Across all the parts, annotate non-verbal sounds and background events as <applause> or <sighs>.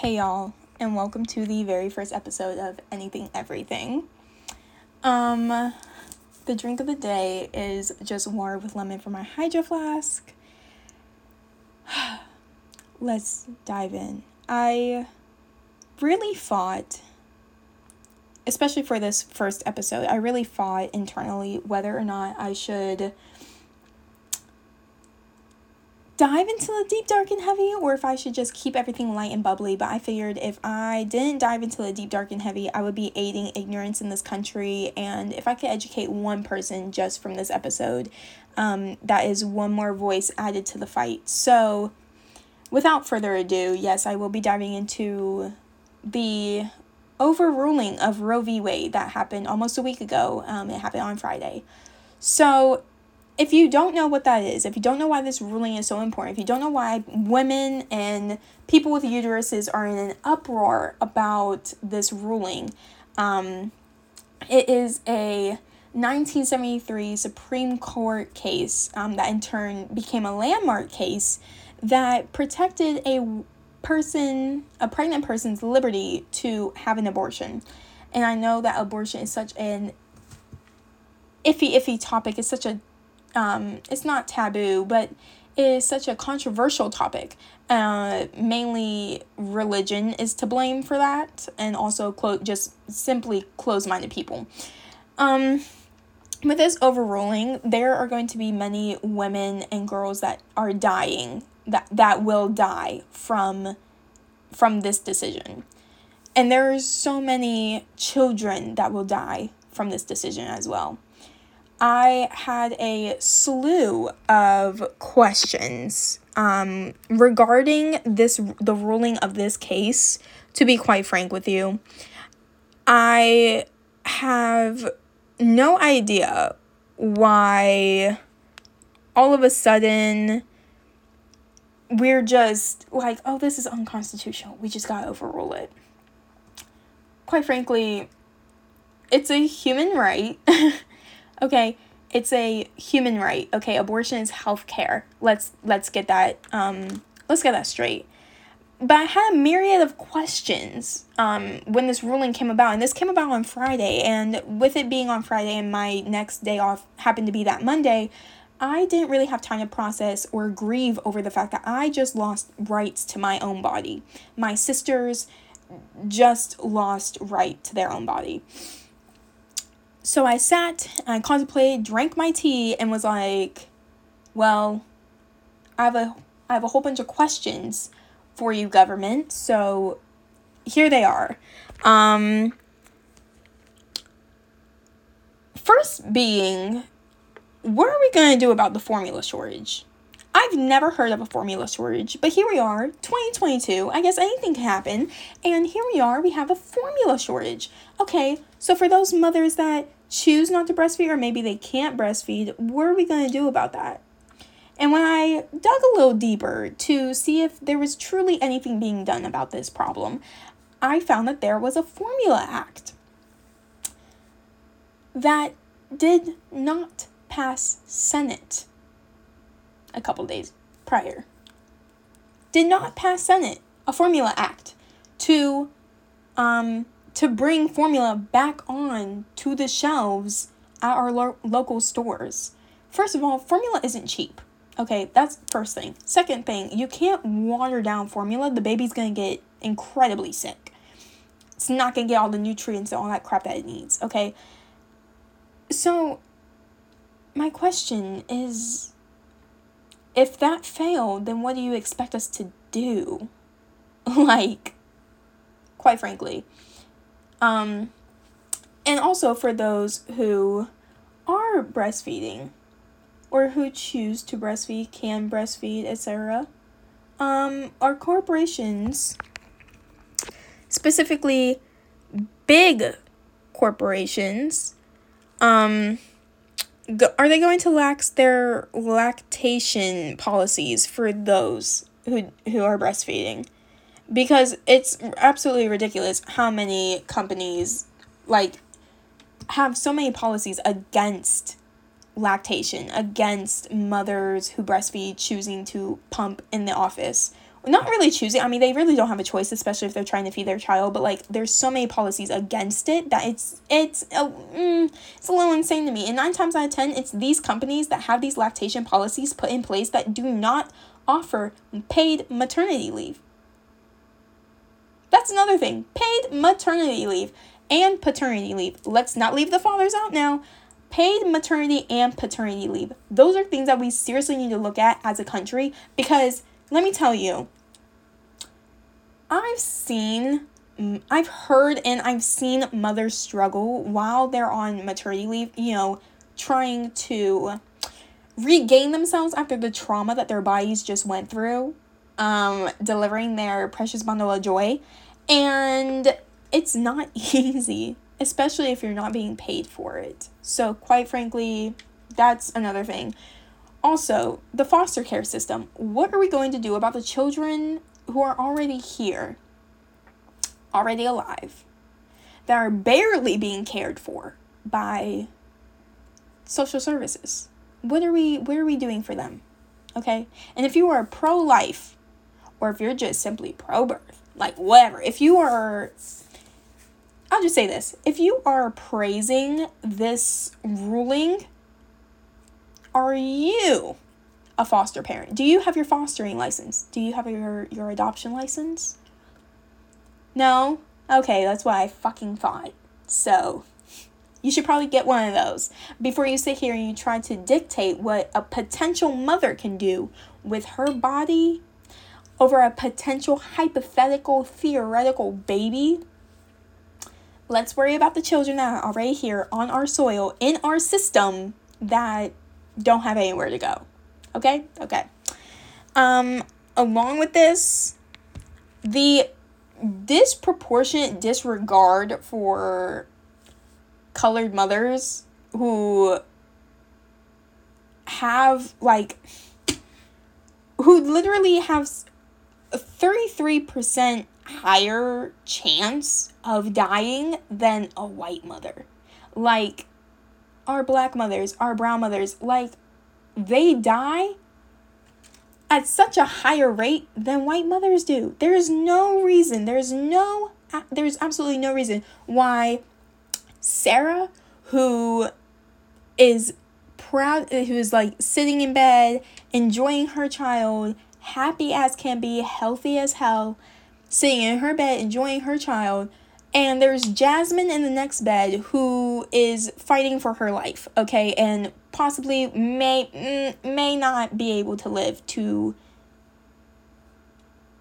Hey y'all, and welcome to the very first episode of Anything Everything. Um, the drink of the day is just water with lemon from my hydro flask. <sighs> Let's dive in. I really fought, especially for this first episode, I really fought internally whether or not I should dive into the deep, dark, and heavy, or if I should just keep everything light and bubbly. But I figured if I didn't dive into the deep, dark, and heavy, I would be aiding ignorance in this country. And if I could educate one person just from this episode, um, that is one more voice added to the fight. So, without further ado, yes, I will be diving into the overruling of Roe v. Wade that happened almost a week ago. Um, it happened on Friday. So, if you don't know what that is, if you don't know why this ruling is so important, if you don't know why women and people with uteruses are in an uproar about this ruling, um, it is a 1973 Supreme Court case um, that in turn became a landmark case that protected a person, a pregnant person's liberty to have an abortion. And I know that abortion is such an iffy, iffy topic. It's such a um, it's not taboo, but it is such a controversial topic. Uh, mainly religion is to blame for that, and also clo- just simply close minded people. Um, with this overruling, there are going to be many women and girls that are dying that that will die from from this decision. And there are so many children that will die from this decision as well. I had a slew of questions um, regarding this the ruling of this case. To be quite frank with you, I have no idea why all of a sudden we're just like, oh, this is unconstitutional. We just gotta overrule it. Quite frankly, it's a human right. <laughs> okay it's a human right. Okay abortion is health care let's let's get that um let's get that straight. But i had a myriad of questions um when this ruling came about and this came about on friday and with it being on friday and my next day off happened to be that monday i didn't really have time to process or grieve over the fact that i just lost rights to my own body. My sisters just lost right to their own body so I sat and I contemplated, drank my tea, and was like, well, I have a I have a whole bunch of questions for you, government. So here they are. Um, first being, what are we going to do about the formula shortage? I've never heard of a formula shortage, but here we are, 2022. I guess anything can happen. And here we are, we have a formula shortage. Okay, so for those mothers that choose not to breastfeed or maybe they can't breastfeed, what are we going to do about that? And when I dug a little deeper to see if there was truly anything being done about this problem, I found that there was a Formula Act that did not pass Senate a couple days prior, did not pass Senate a formula act to um, to bring formula back on to the shelves at our lo- local stores. First of all, formula isn't cheap. Okay, that's first thing. Second thing, you can't water down formula. The baby's gonna get incredibly sick. It's not gonna get all the nutrients and all that crap that it needs. Okay. So, my question is if that failed, then what do you expect us to do? <laughs> like, quite frankly. Um, and also for those who are breastfeeding or who choose to breastfeed, can breastfeed, etc. Um, our corporations, specifically big corporations, um, are they going to lax their lactation policies for those who who are breastfeeding? Because it's absolutely ridiculous how many companies like have so many policies against lactation, against mothers who breastfeed choosing to pump in the office not really choosing. I mean, they really don't have a choice, especially if they're trying to feed their child. But like, there's so many policies against it that it's it's a, mm, it's a little insane to me. And nine times out of ten, it's these companies that have these lactation policies put in place that do not offer paid maternity leave. That's another thing. Paid maternity leave and paternity leave. Let's not leave the fathers out now. Paid maternity and paternity leave. Those are things that we seriously need to look at as a country because let me tell you, I've seen, I've heard, and I've seen mothers struggle while they're on maternity leave, you know, trying to regain themselves after the trauma that their bodies just went through, um, delivering their precious bundle of joy. And it's not <laughs> easy, especially if you're not being paid for it. So, quite frankly, that's another thing. Also, the foster care system. What are we going to do about the children who are already here, already alive, that are barely being cared for by social services? What are we what are we doing for them? Okay? And if you are pro life or if you're just simply pro birth, like whatever, if you are I'll just say this. If you are praising this ruling are you a foster parent? Do you have your fostering license? Do you have your, your adoption license? No? Okay, that's what I fucking thought. So, you should probably get one of those before you sit here and you try to dictate what a potential mother can do with her body over a potential hypothetical theoretical baby. Let's worry about the children that are already here on our soil, in our system, that don't have anywhere to go. Okay? Okay. Um, along with this, the disproportionate disregard for colored mothers who have like who literally have 33% higher chance of dying than a white mother. Like our black mothers, our brown mothers, like they die at such a higher rate than white mothers do. There is no reason, there's no there's absolutely no reason why Sarah who is proud who is like sitting in bed enjoying her child, happy as can be, healthy as hell, sitting in her bed enjoying her child and there's Jasmine in the next bed who is fighting for her life, okay, and possibly may mm, may not be able to live to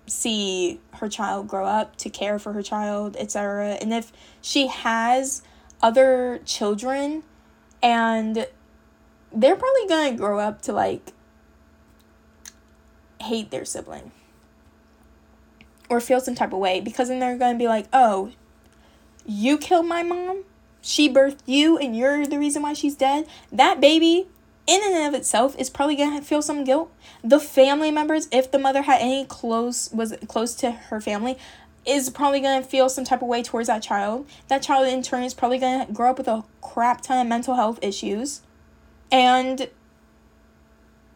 see her child grow up, to care for her child, etc. And if she has other children and they're probably going to grow up to like hate their sibling or feel some type of way because then they're going to be like, "Oh, you killed my mom, she birthed you, and you're the reason why she's dead, that baby in and of itself is probably gonna feel some guilt. The family members, if the mother had any close was close to her family, is probably gonna feel some type of way towards that child. That child in turn is probably gonna grow up with a crap ton of mental health issues, and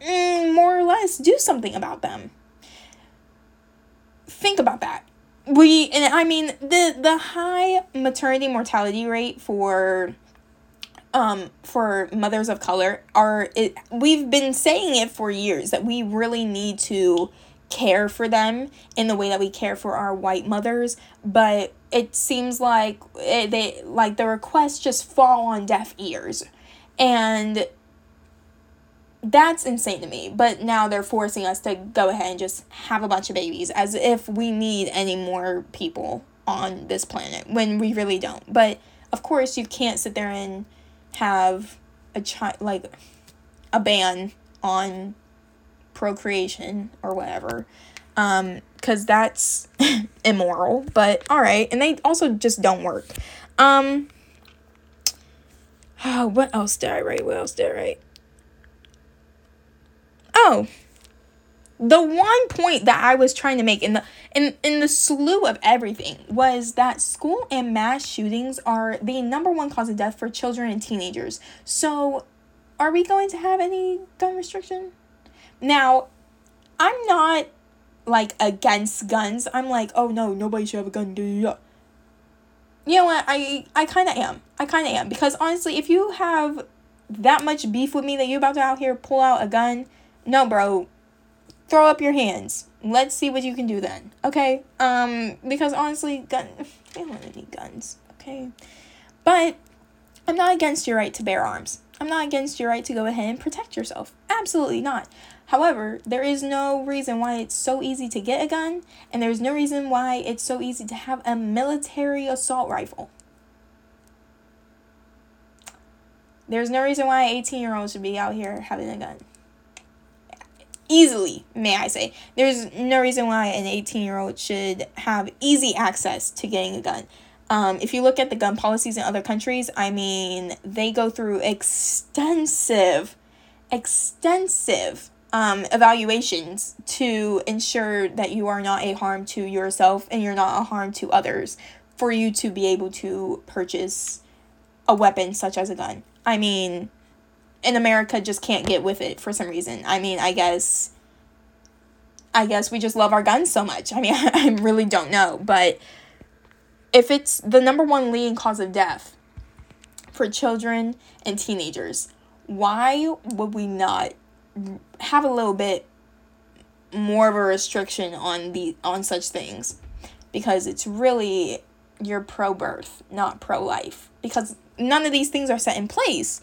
mm, more or less do something about them. Think about that we and I mean the the high maternity mortality rate for um for mothers of color are it we've been saying it for years that we really need to care for them in the way that we care for our white mothers but it seems like it, they like the requests just fall on deaf ears and that's insane to me. But now they're forcing us to go ahead and just have a bunch of babies as if we need any more people on this planet when we really don't. But of course, you can't sit there and have a child like a ban on procreation or whatever um cuz that's <laughs> immoral. But all right and they also just don't work. Um oh, <sighs> what else did i write? What else did i write oh the one point that I was trying to make in the in in the slew of everything was that school and mass shootings are the number one cause of death for children and teenagers. So, are we going to have any gun restriction? Now, I'm not like against guns. I'm like, oh no, nobody should have a gun. You know what? I I kind of am. I kind of am because honestly, if you have that much beef with me that you're about to out here pull out a gun, no, bro, throw up your hands. Let's see what you can do then. Okay? Um, because honestly, gun <laughs> don't want any guns. Okay, but I'm not against your right to bear arms. I'm not against your right to go ahead and protect yourself. Absolutely not. However, there is no reason why it's so easy to get a gun, and there's no reason why it's so easy to have a military assault rifle. There's no reason why 18 year olds should be out here having a gun. Easily, may I say. There's no reason why an 18 year old should have easy access to getting a gun. Um, if you look at the gun policies in other countries, I mean, they go through extensive, extensive um, evaluations to ensure that you are not a harm to yourself and you're not a harm to others for you to be able to purchase a weapon such as a gun. I mean, in America just can't get with it for some reason. I mean, I guess I guess we just love our guns so much. I mean, <laughs> I really don't know, but if it's the number one leading cause of death for children and teenagers, why would we not have a little bit more of a restriction on the on such things? Because it's really you're pro birth, not pro life. Because none of these things are set in place.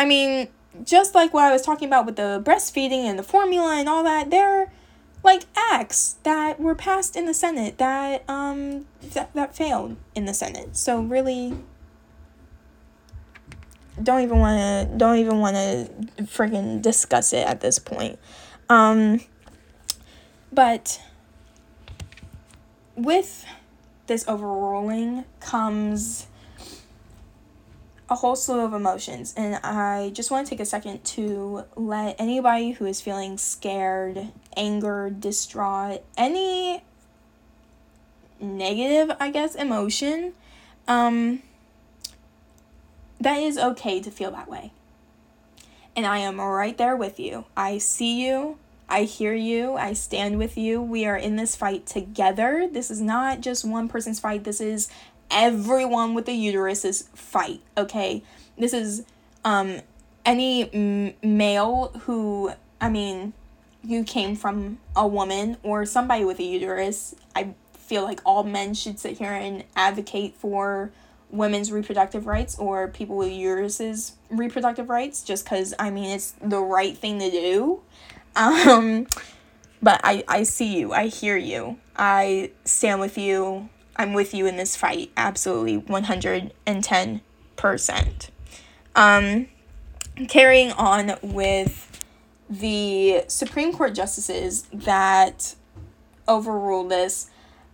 I mean, just like what I was talking about with the breastfeeding and the formula and all that, there like acts that were passed in the Senate that um that, that failed in the Senate. So really don't even want to don't even want to freaking discuss it at this point. Um but with this overruling comes a whole slew of emotions, and I just want to take a second to let anybody who is feeling scared, angered, distraught, any negative, I guess, emotion, um, that is okay to feel that way. And I am right there with you. I see you. I hear you. I stand with you. We are in this fight together. This is not just one person's fight. This is everyone with a uterus's fight, okay? This is um any m- male who I mean, you came from a woman or somebody with a uterus. I feel like all men should sit here and advocate for women's reproductive rights or people with uteruses reproductive rights just cuz I mean it's the right thing to do. Um but I I see you. I hear you. I stand with you. I'm with you in this fight. Absolutely 110%. Um, carrying on with the Supreme Court justices that overruled this.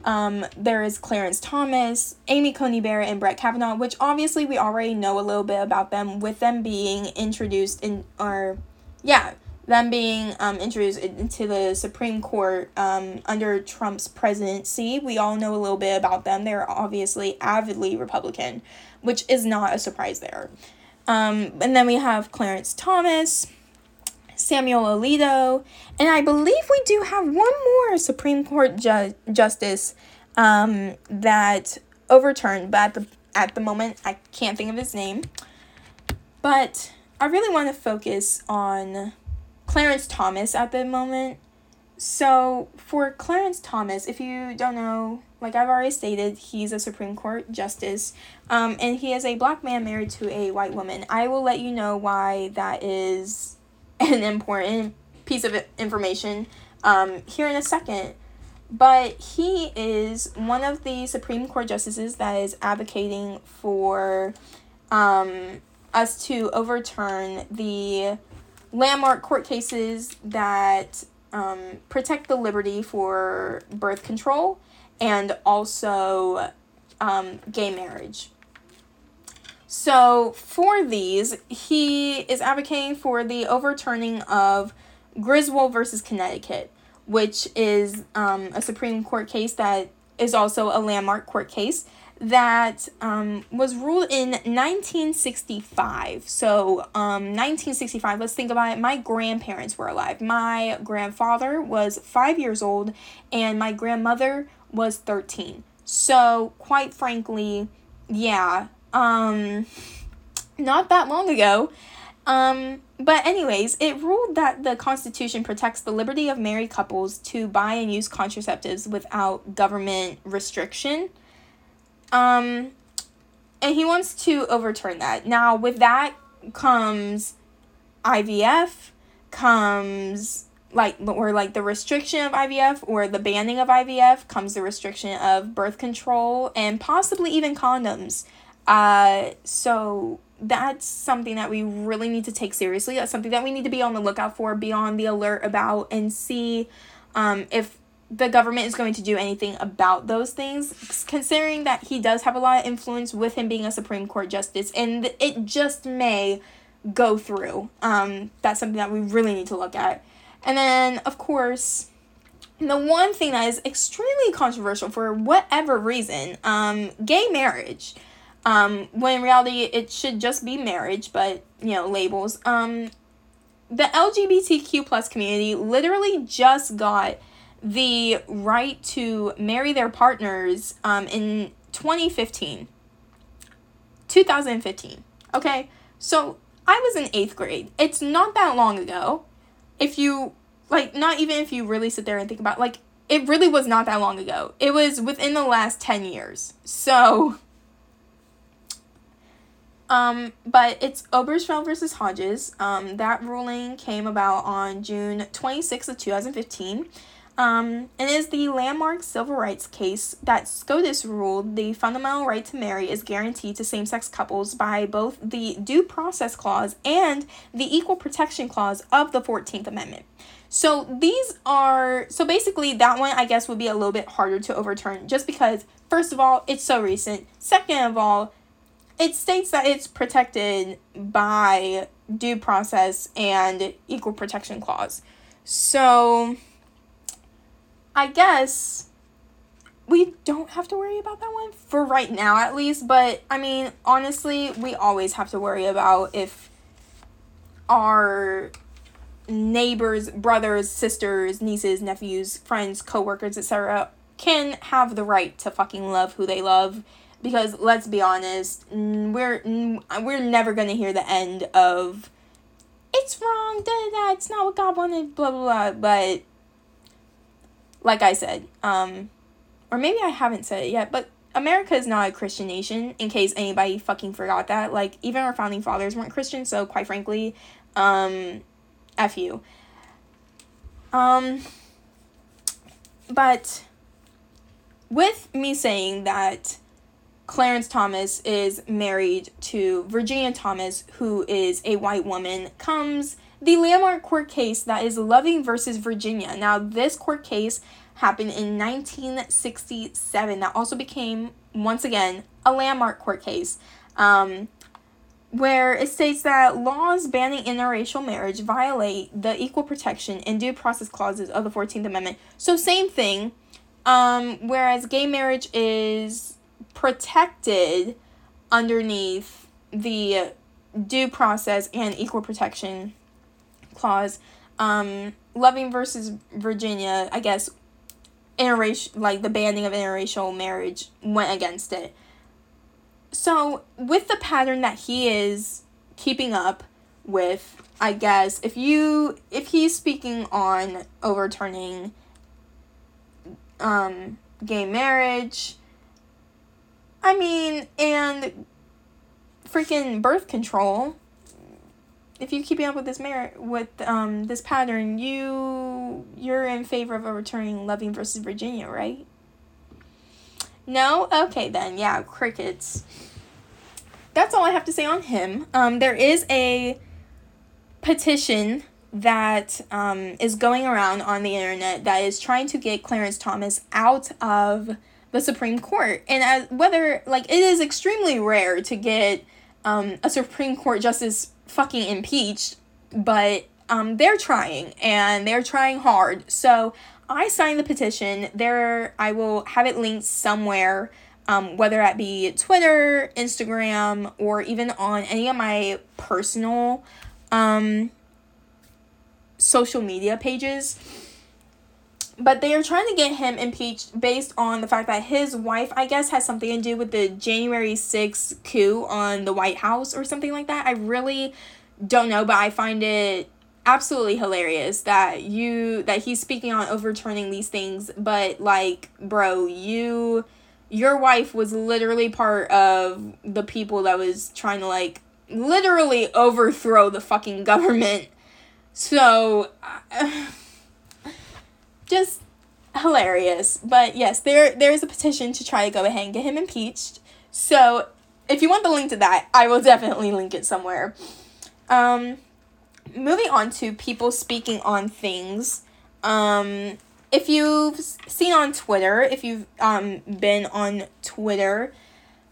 Um, there is Clarence Thomas, Amy Coney Barrett, and Brett Kavanaugh, which obviously we already know a little bit about them with them being introduced in, or, yeah, them being um, introduced into the Supreme Court um, under Trump's presidency. We all know a little bit about them. They're obviously avidly Republican, which is not a surprise there. Um, and then we have Clarence Thomas, Samuel Alito, and I believe we do have one more Supreme Court ju- justice um, that overturned, but at the, at the moment I can't think of his name. But I really want to focus on Clarence Thomas at the moment. So, for Clarence Thomas, if you don't know, like I've already stated, he's a Supreme Court justice, um, and he is a black man married to a white woman. I will let you know why that is an important piece of information um, here in a second. But he is one of the Supreme Court justices that is advocating for um, us to overturn the landmark court cases that um, protect the liberty for birth control and also um, gay marriage. So, for these, he is advocating for the overturning of Griswold versus Connecticut, which is um, a Supreme Court case that is also a landmark court case that um, was ruled in 1965. So, um, 1965, let's think about it. My grandparents were alive. My grandfather was five years old, and my grandmother was 13. So, quite frankly, yeah, um, not that long ago. Um, but, anyways, it ruled that the Constitution protects the liberty of married couples to buy and use contraceptives without government restriction. Um, and he wants to overturn that. Now, with that comes IVF, comes like or like the restriction of IVF or the banning of IVF comes the restriction of birth control and possibly even condoms. Uh, so that's something that we really need to take seriously. That's something that we need to be on the lookout for, be on the alert about, and see um, if the government is going to do anything about those things, considering that he does have a lot of influence with him being a Supreme Court justice, and it just may go through. Um, that's something that we really need to look at. And then, of course, the one thing that is extremely controversial for whatever reason, um, gay marriage. Um, when in reality it should just be marriage, but you know, labels. Um, the LGBTQ plus community literally just got the right to marry their partners um, in 2015. 2015. Okay, so I was in eighth grade. It's not that long ago. If you, like, not even if you really sit there and think about like, it really was not that long ago. It was within the last 10 years. So, um, but it's Obergefell versus Hodges. Um, that ruling came about on June 26th of 2015. Um, it is the landmark civil rights case that SCOTUS ruled the fundamental right to marry is guaranteed to same sex couples by both the Due Process Clause and the Equal Protection Clause of the 14th Amendment. So these are, so basically, that one I guess would be a little bit harder to overturn just because, first of all, it's so recent. Second of all, it states that it's protected by due process and equal protection clause. So I guess we don't have to worry about that one for right now at least, but I mean, honestly, we always have to worry about if our neighbors, brothers, sisters, nieces, nephews, friends, coworkers, etc. can have the right to fucking love who they love because let's be honest, we're we're never going to hear the end of it's wrong, da da da, it's not what God wanted, blah blah blah, but like I said, um, or maybe I haven't said it yet, but America is not a Christian nation, in case anybody fucking forgot that. Like, even our founding fathers weren't Christian, so quite frankly, um, F you. Um, but with me saying that Clarence Thomas is married to Virginia Thomas, who is a white woman, comes the landmark court case that is Loving versus Virginia. Now, this court case happened in 1967. That also became, once again, a landmark court case. Um, where it states that laws banning interracial marriage violate the equal protection and due process clauses of the 14th Amendment. So, same thing. Um, whereas gay marriage is protected underneath the due process and equal protection clause. Um, Loving versus Virginia, I guess, interracial like the banning of interracial marriage went against it. So with the pattern that he is keeping up with, I guess if you if he's speaking on overturning um gay marriage, I mean, and freaking birth control, if you keeping up with this mar- with um this pattern, you you're in favor of a returning Loving versus Virginia, right? No? Okay then. Yeah, crickets. That's all I have to say on him. Um there is a petition that um is going around on the internet that is trying to get Clarence Thomas out of the Supreme Court. And as whether like it is extremely rare to get um a Supreme Court justice fucking impeached, but um, they're trying and they're trying hard. So I signed the petition. There, I will have it linked somewhere um, whether that be Twitter, Instagram, or even on any of my personal um, social media pages. But they are trying to get him impeached based on the fact that his wife, I guess, has something to do with the January 6th coup on the White House or something like that. I really don't know, but I find it absolutely hilarious that you that he's speaking on overturning these things but like bro you your wife was literally part of the people that was trying to like literally overthrow the fucking government so uh, just hilarious but yes there there's a petition to try to go ahead and get him impeached so if you want the link to that i will definitely link it somewhere um moving on to people speaking on things. Um, if you've seen on Twitter, if you've um, been on Twitter,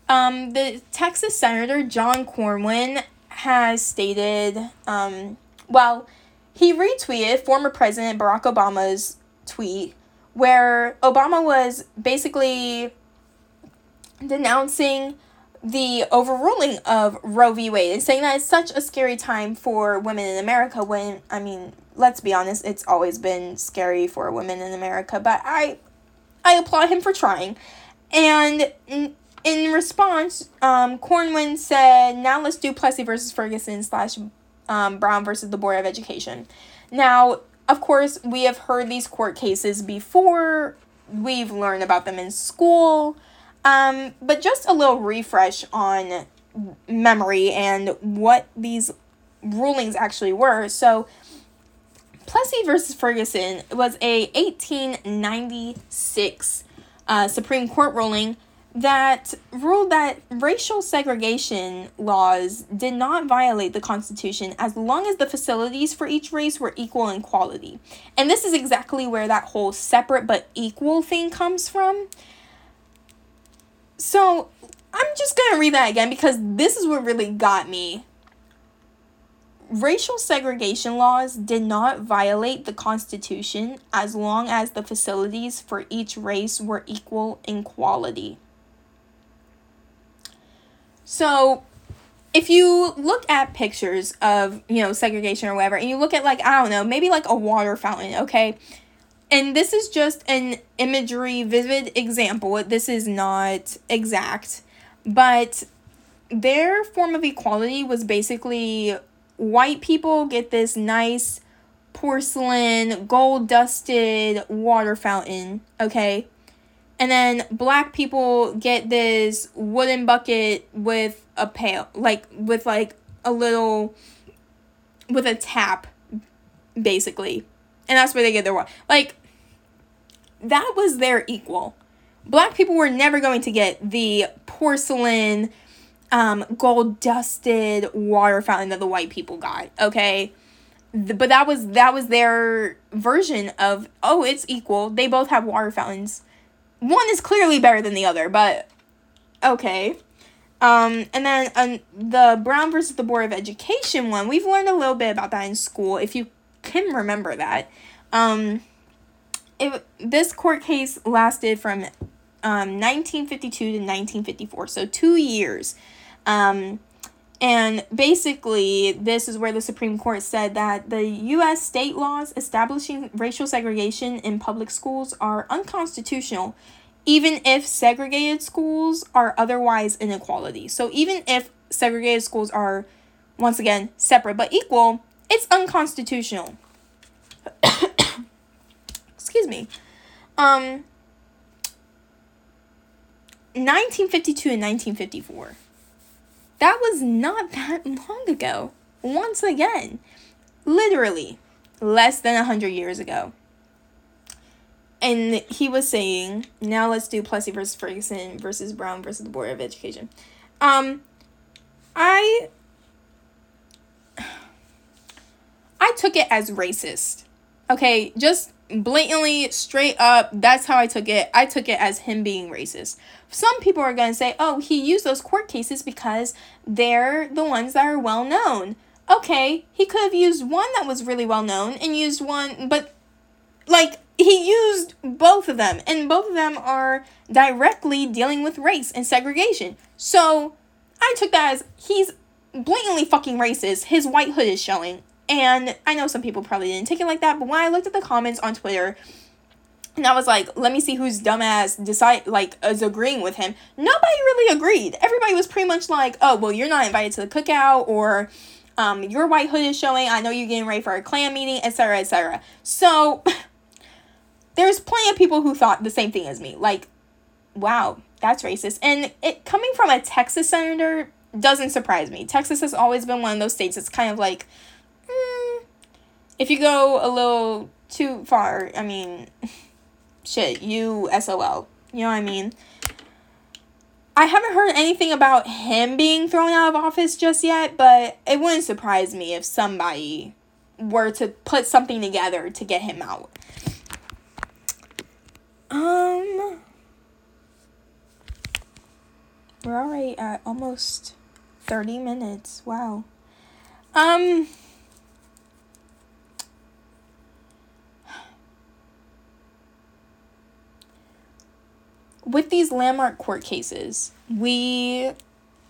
um, the Texas Senator John Cornyn has stated, um, well, he retweeted former President Barack Obama's tweet where Obama was basically denouncing the overruling of Roe v. Wade and saying that it's such a scary time for women in America when, I mean, let's be honest, it's always been scary for women in America, but I I applaud him for trying. And in, response, um, said, now let's do Plessy versus Ferguson slash um, Brown versus the Board of Education. Now, of course, we have heard these court cases before. We've learned about them in school. Um, but just a little refresh on memory and what these rulings actually were. So, Plessy versus Ferguson was a 1896 uh, Supreme Court ruling that ruled that racial segregation laws did not violate the Constitution as long as the facilities for each race were equal in quality. And this is exactly where that whole separate but equal thing comes from. So I'm just gonna read that again because this is what really got me. Racial segregation laws did not violate the Constitution as long as the facilities for each race were equal in quality. So, if you look at pictures of, you know, segregation or whatever, and you look at, like, I don't know, maybe like a water fountain, okay? and this is just an imagery vivid example. This is not exact. But their form of equality was basically white people get this nice porcelain gold dusted water fountain okay and then black people get this wooden bucket with a pail like with like a little with a tap basically and that's where they get their water like that was their equal. Black people were never going to get the porcelain, um, gold dusted water fountain that the white people got. Okay, the, but that was that was their version of oh it's equal. They both have water fountains. One is clearly better than the other, but okay. Um, and then um, the Brown versus the Board of Education one, we've learned a little bit about that in school, if you can remember that. Um, it this court case lasted from um, 1952 to 1954, so two years. Um, and basically, this is where the Supreme Court said that the U.S. state laws establishing racial segregation in public schools are unconstitutional, even if segregated schools are otherwise inequality. So, even if segregated schools are, once again, separate but equal, it's unconstitutional <coughs> excuse me. Um 1952 and 1954. That was not that long ago. Once again, literally less than 100 years ago. And he was saying, now let's do Plessy versus Ferguson versus Brown versus the Board of Education. Um, I I took it as racist. Okay, just blatantly straight up that's how i took it i took it as him being racist some people are going to say oh he used those court cases because they're the ones that are well known okay he could have used one that was really well known and used one but like he used both of them, and both of them are directly dealing with race and segregation. So I took that as he's blatantly fucking racist. His white hood is showing. And I know some people probably didn't take it like that, but when I looked at the comments on Twitter, and I was like, let me see whose dumbass decide like is agreeing with him. Nobody really agreed. Everybody was pretty much like, oh well, you're not invited to the cookout, or um, your white hood is showing. I know you're getting ready for a Klan meeting, etc., etc. So <laughs> there's plenty of people who thought the same thing as me. Like, wow, that's racist. And it coming from a Texas senator doesn't surprise me. Texas has always been one of those states that's kind of like, mm, if you go a little too far, I mean, <laughs> shit, you SOL. You know what I mean? I haven't heard anything about him being thrown out of office just yet, but it wouldn't surprise me if somebody were to put something together to get him out. Um, we're already at almost 30 minutes. Wow. Um, with these landmark court cases, we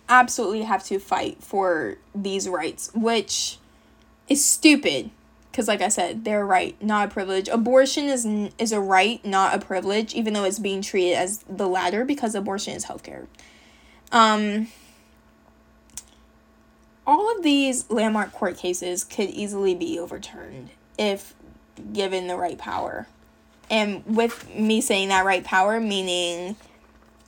absolutely have to fight for these rights, which is stupid. Because like i said they're a right not a privilege. Abortion is is a right not a privilege even though it's being treated as the latter because abortion is healthcare. Um all of these landmark court cases could easily be overturned if given the right power and with me saying that right power meaning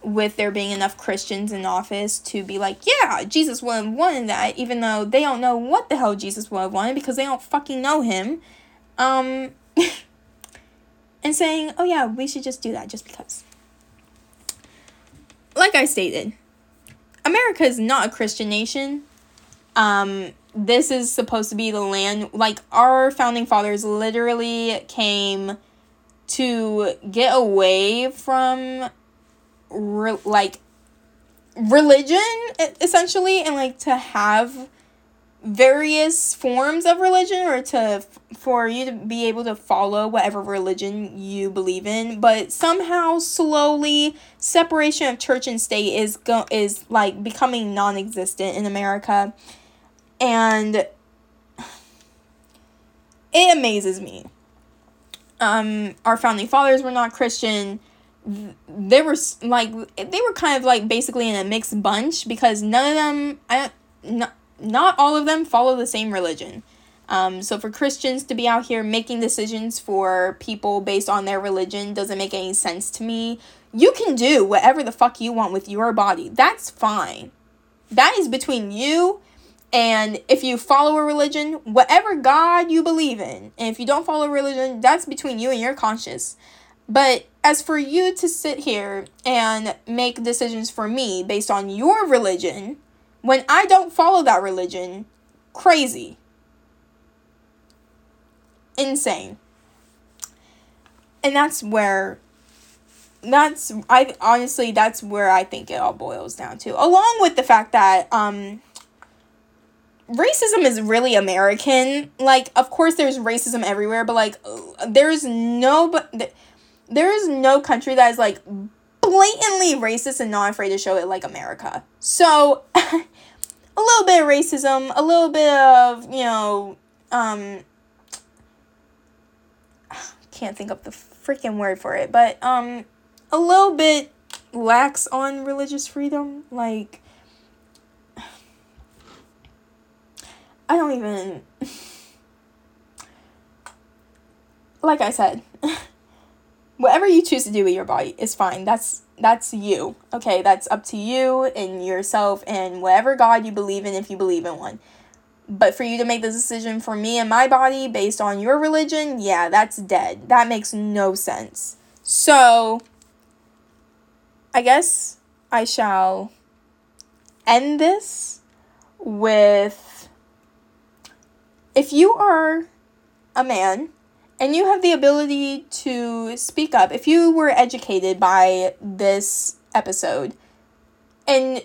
with there being enough Christians in office to be like, yeah, Jesus would have wanted that, even though they don't know what the hell Jesus would have wanted because they don't fucking know him. Um, <laughs> and saying, oh yeah, we should just do that just because. Like I stated, America is not a Christian nation. Um, this is supposed to be the land, like, our founding fathers literally came to get away from re- like religion essentially and like to have various forms of religion or to for you to be able to follow whatever religion you believe in but somehow slowly separation of church and state is go is like becoming non-existent in America. And <sighs> it amazes me um our founding fathers were not Christian they were like they were kind of like basically in a mixed bunch because none of them I not not all of them follow the same religion. Um, so for Christians to be out here making decisions for people based on their religion doesn't make any sense to me. You can do whatever the fuck you want with your body. That's fine. That is between you and if you follow a religion, whatever God you believe in, and if you don't follow religion, that's between you and your conscience. But as for you to sit here and make decisions for me based on your religion, when I don't follow that religion, crazy. Insane. And that's where that's I honestly that's where I think it all boils down to. Along with the fact that um racism is really American. Like of course there's racism everywhere, but like there's no but there is no country that is like blatantly racist and not afraid to show it like America. So, <laughs> a little bit of racism, a little bit of, you know, um, <sighs> can't think of the freaking word for it, but, um, a little bit lax on religious freedom. Like, I don't even. Like I said, <laughs> whatever you choose to do with your body is fine. That's that's you. Okay, that's up to you and yourself and whatever God you believe in if you believe in one. But for you to make the decision for me and my body based on your religion, yeah, that's dead. That makes no sense. So I guess I shall end this with if you are a man and you have the ability to speak up. If you were educated by this episode and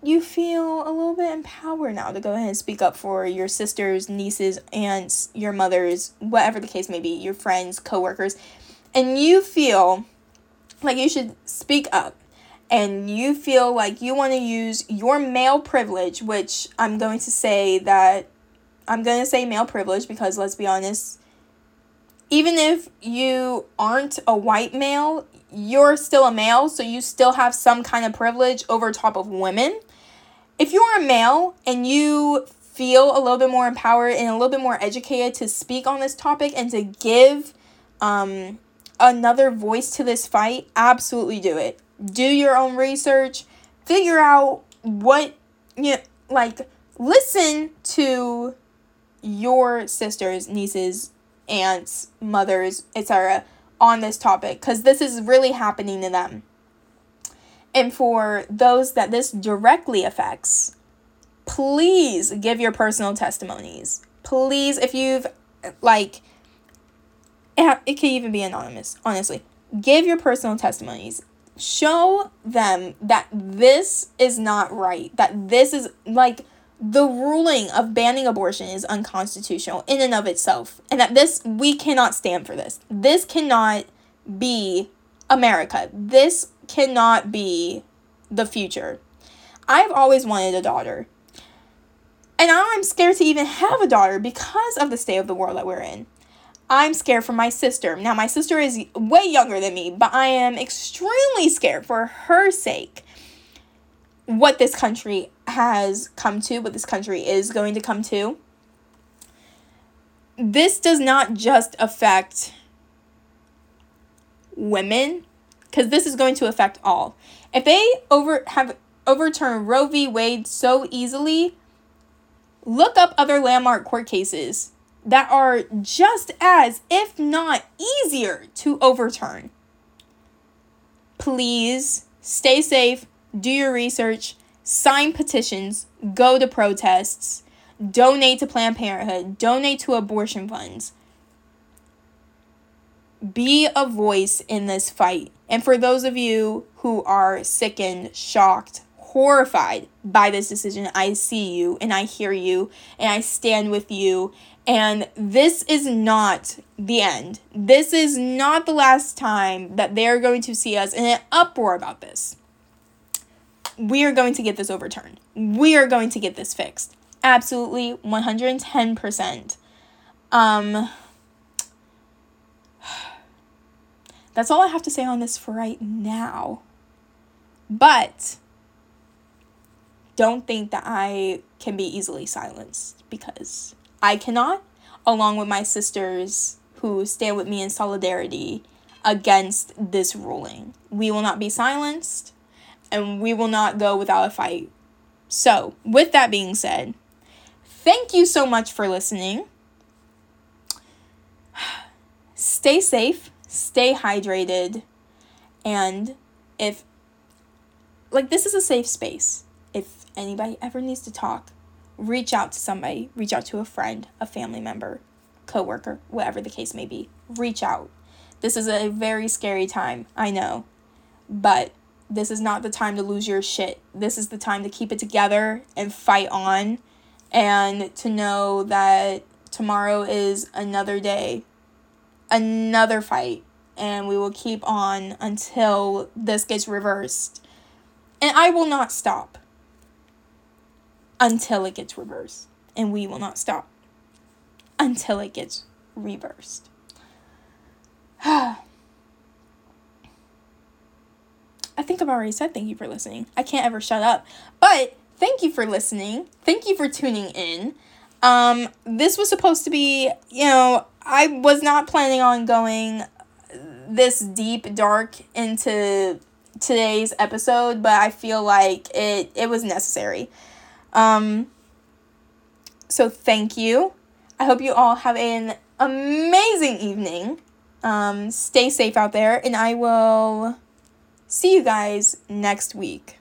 you feel a little bit empowered now to go ahead and speak up for your sisters, nieces, aunts, your mothers, whatever the case may be, your friends, coworkers, and you feel like you should speak up and you feel like you want to use your male privilege, which I'm going to say that I'm going to say male privilege because let's be honest, even if you aren't a white male, you're still a male, so you still have some kind of privilege over top of women. If you're a male and you feel a little bit more empowered and a little bit more educated to speak on this topic and to give um, another voice to this fight, absolutely do it. Do your own research, figure out what you know, like listen to your sisters, nieces, aunts, mothers, etc. on this topic because this is really happening to them. And for those that this directly affects, please give your personal testimonies. Please, if you've like, it, it can even be anonymous, honestly. Give your personal testimonies. Show them that this is not right, that this is like the ruling of banning abortion is unconstitutional in and of itself and that this we cannot stand for this. This cannot be america. This cannot be the future. I've always wanted a daughter. And now i'm scared to even have a daughter because of the state of the world that we're in i'm scared for my sister now my sister is way younger than me but i am extremely scared for her sake what this country has come to, what this country is going to come to. This does not just affect women, because this is going to affect all. If they over have overturned Roe v. Wade so easily, look up other landmark court cases that are just as, if not easier, to overturn. Please stay safe, do your research, sign petitions, go to protests, donate to Planned Parenthood, donate to abortion funds. Be a voice in this fight. And for those of you who are sickened, shocked, horrified by this decision, I see you and I hear you and I stand with you. And this is not the end. This is not the last time that they're going to see us in an uproar about this we are going to get this overturned. We are going to get this fixed. Absolutely 110%. Um <sighs> That's all I have to say on this for right now. But don't think that I can be easily silenced because I cannot, along with my sisters who stand with me in solidarity against this ruling. We will not be silenced and we will not go without a fight. So, with that being said, thank you so much for listening. <sighs> Stay safe, stay hydrated, and if, like, this is a safe space. If anybody ever needs to talk, reach out to somebody, reach out to a friend, a family member, coworker, whatever the case may be. Reach out. This is a very scary time, I know, but this is not the time to lose your shit. This is the time to keep it together and fight on and to know that tomorrow is another day, another fight, and we will keep on until this gets reversed. And I will not stop until it gets reversed. And we will not stop until it gets reversed. <sighs> I think I've already said thank you for listening. I can't ever shut up. But thank you for listening. Thank you for tuning in. Um, this was supposed to be, you know, I was not planning on going this deep dark into today's episode, but I feel like it it was necessary. Um so thank you. I hope you all have an amazing evening. Um stay safe out there and I will See you guys next week.